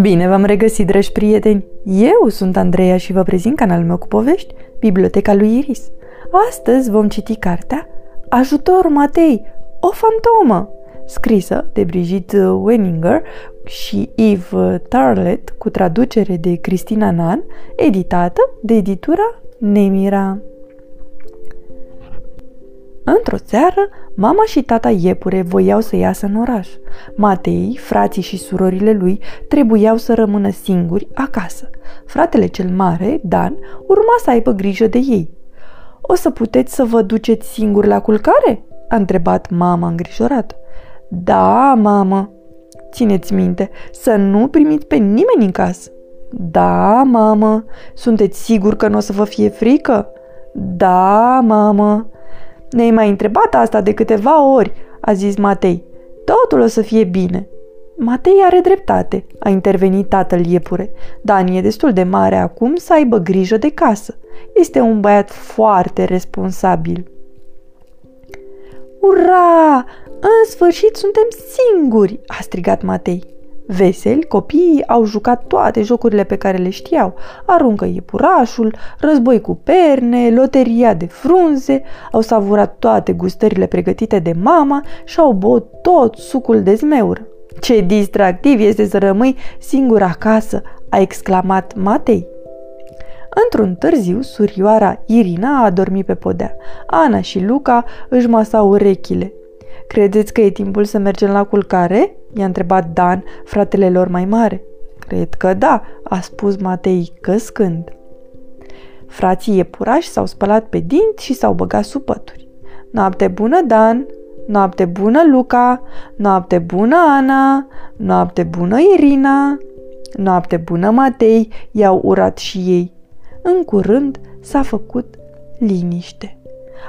Bine v-am regăsit, dragi prieteni! Eu sunt Andreea și vă prezint canalul meu cu povești, Biblioteca lui Iris. Astăzi vom citi cartea Ajutor Matei, o fantomă, scrisă de Brigitte Wenninger și Yves Tarlet, cu traducere de Cristina Nan, editată de editura Nemira. Într-o seară, mama și tata iepure voiau să iasă în oraș. Matei, frații și surorile lui trebuiau să rămână singuri acasă. Fratele cel mare, Dan, urma să aibă grijă de ei. O să puteți să vă duceți singuri la culcare?" a întrebat mama îngrijorată. Da, mamă. Țineți minte, să nu primiți pe nimeni în casă. Da, mamă. Sunteți sigur că nu o să vă fie frică? Da, mamă. Ne-ai mai întrebat asta de câteva ori, a zis Matei. Totul o să fie bine. Matei are dreptate, a intervenit tatăl iepure. Dani e destul de mare acum să aibă grijă de casă. Este un băiat foarte responsabil. Ura! În sfârșit suntem singuri!" a strigat Matei. Veseli, copiii au jucat toate jocurile pe care le știau. Aruncă iepurașul, război cu perne, loteria de frunze, au savurat toate gustările pregătite de mama și au băut tot sucul de zmeur. Ce distractiv este să rămâi singur acasă, a exclamat Matei. Într-un târziu, surioara Irina a dormit pe podea. Ana și Luca își masau urechile. Credeți că e timpul să mergem la culcare?" I-a întrebat Dan, fratele lor mai mare. Cred că da, a spus Matei căscând. Frații iepurași s-au spălat pe dinți și s-au băgat sub pături. Noapte bună, Dan! Noapte bună, Luca! Noapte bună, Ana! Noapte bună, Irina! Noapte bună, Matei! I-au urat și ei. În curând s-a făcut liniște.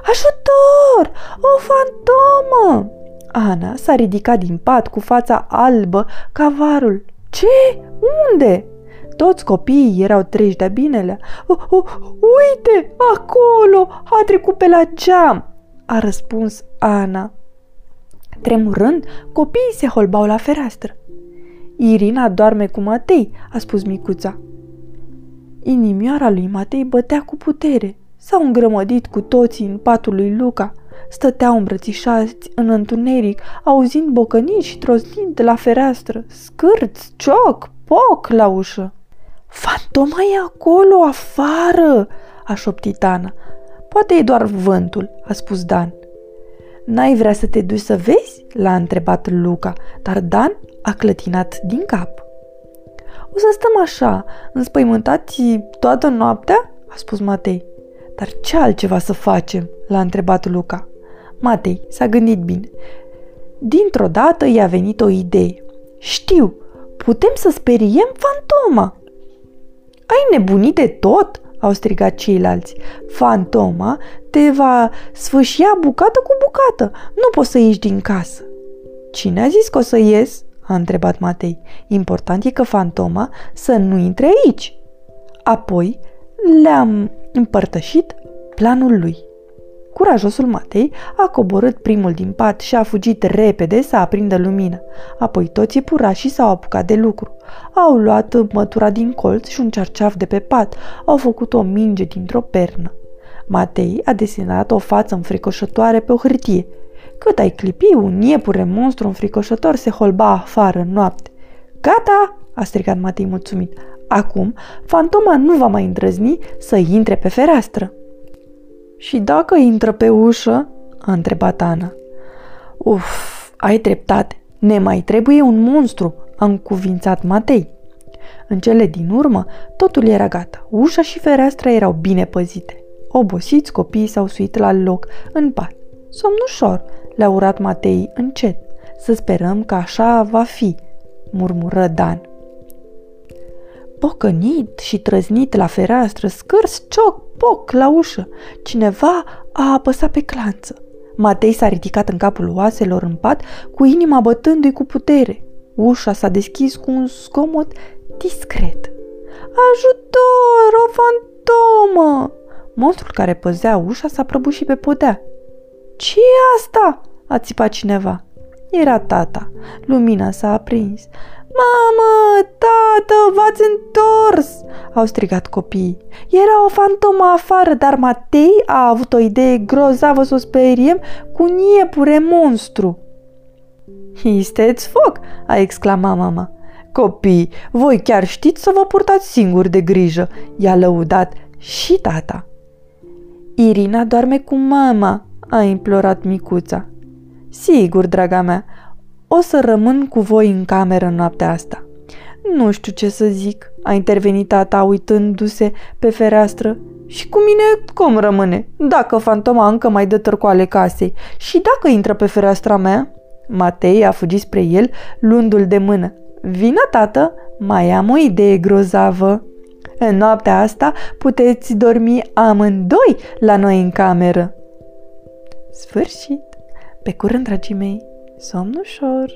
Ajutor! O fantomă! Ana s-a ridicat din pat cu fața albă ca varul. Ce? Unde? Toți copiii erau treji de binele. Oh, oh, uite, acolo, a trecut pe la geam, a răspuns Ana. Tremurând, copiii se holbau la fereastră. Irina doarme cu Matei, a spus micuța. Inimioara lui Matei bătea cu putere. S-au îngrămădit cu toții în patul lui Luca. Stăteau îmbrățișați în întuneric, auzind bocănii și trosnind de la fereastră, scârți, cioc, poc la ușă. Fantoma e acolo, afară, a șoptit Ana. Poate e doar vântul, a spus Dan. N-ai vrea să te duci să vezi? l-a întrebat Luca, dar Dan a clătinat din cap. O să stăm așa, înspăimântați toată noaptea? a spus Matei. Dar ce altceva să facem? l-a întrebat Luca. Matei s-a gândit bine. Dintr-o dată i-a venit o idee. Știu, putem să speriem fantoma. Ai nebunit de tot? au strigat ceilalți. Fantoma te va sfâșia bucată cu bucată. Nu poți să ieși din casă. Cine a zis că o să ies? a întrebat Matei. Important e că fantoma să nu intre aici. Apoi le-am împărtășit planul lui. Curajosul Matei a coborât primul din pat și a fugit repede să aprindă lumină. Apoi toți iepurașii s-au apucat de lucru. Au luat mătura din colț și un cerceaf de pe pat. Au făcut o minge dintr-o pernă. Matei a desenat o față înfricoșătoare pe o hârtie. Cât ai clipi, un iepure monstru înfricoșător se holba afară în noapte. Gata!" a strigat Matei mulțumit. Acum, fantoma nu va mai îndrăzni să intre pe fereastră. Și dacă intră pe ușă? a întrebat Ana. Uf, ai dreptate. Ne mai trebuie un monstru, a încuvințat Matei. În cele din urmă, totul era gata. Ușa și fereastra erau bine păzite. Obosiți, copiii s-au suit la loc, în pat. Somn ușor, le-a urat Matei încet. Să sperăm că așa va fi, murmură Dan. Pocănit și trăznit la fereastră, scârs, cioc, poc la ușă. Cineva a apăsat pe clanță. Matei s-a ridicat în capul oaselor în pat, cu inima bătându-i cu putere. Ușa s-a deschis cu un scomot discret. Ajutor, o fantomă! Monstrul care păzea ușa s-a prăbușit pe podea. ce e asta?" a țipat cineva. Era tata. Lumina s-a aprins. Mamă, tată, v-ați întors! Au strigat copiii. Era o fantomă afară, dar Matei a avut o idee grozavă să o speriem cu un iepure monstru. Isteți foc, a exclamat mama. Copii, voi chiar știți să vă purtați singuri de grijă, i-a lăudat și tata. Irina doarme cu mama, a implorat micuța. Sigur, draga mea, o să rămân cu voi în cameră noaptea asta. Nu știu ce să zic, a intervenit tata uitându-se pe fereastră. Și cu mine cum rămâne? Dacă fantoma încă mai dă târcoale casei și dacă intră pe fereastra mea? Matei a fugit spre el, luându-l de mână. Vină, tată, mai am o idee grozavă. În noaptea asta puteți dormi amândoi la noi în cameră. Sfârșit! Pe curând, dragii mei! Som og sjor.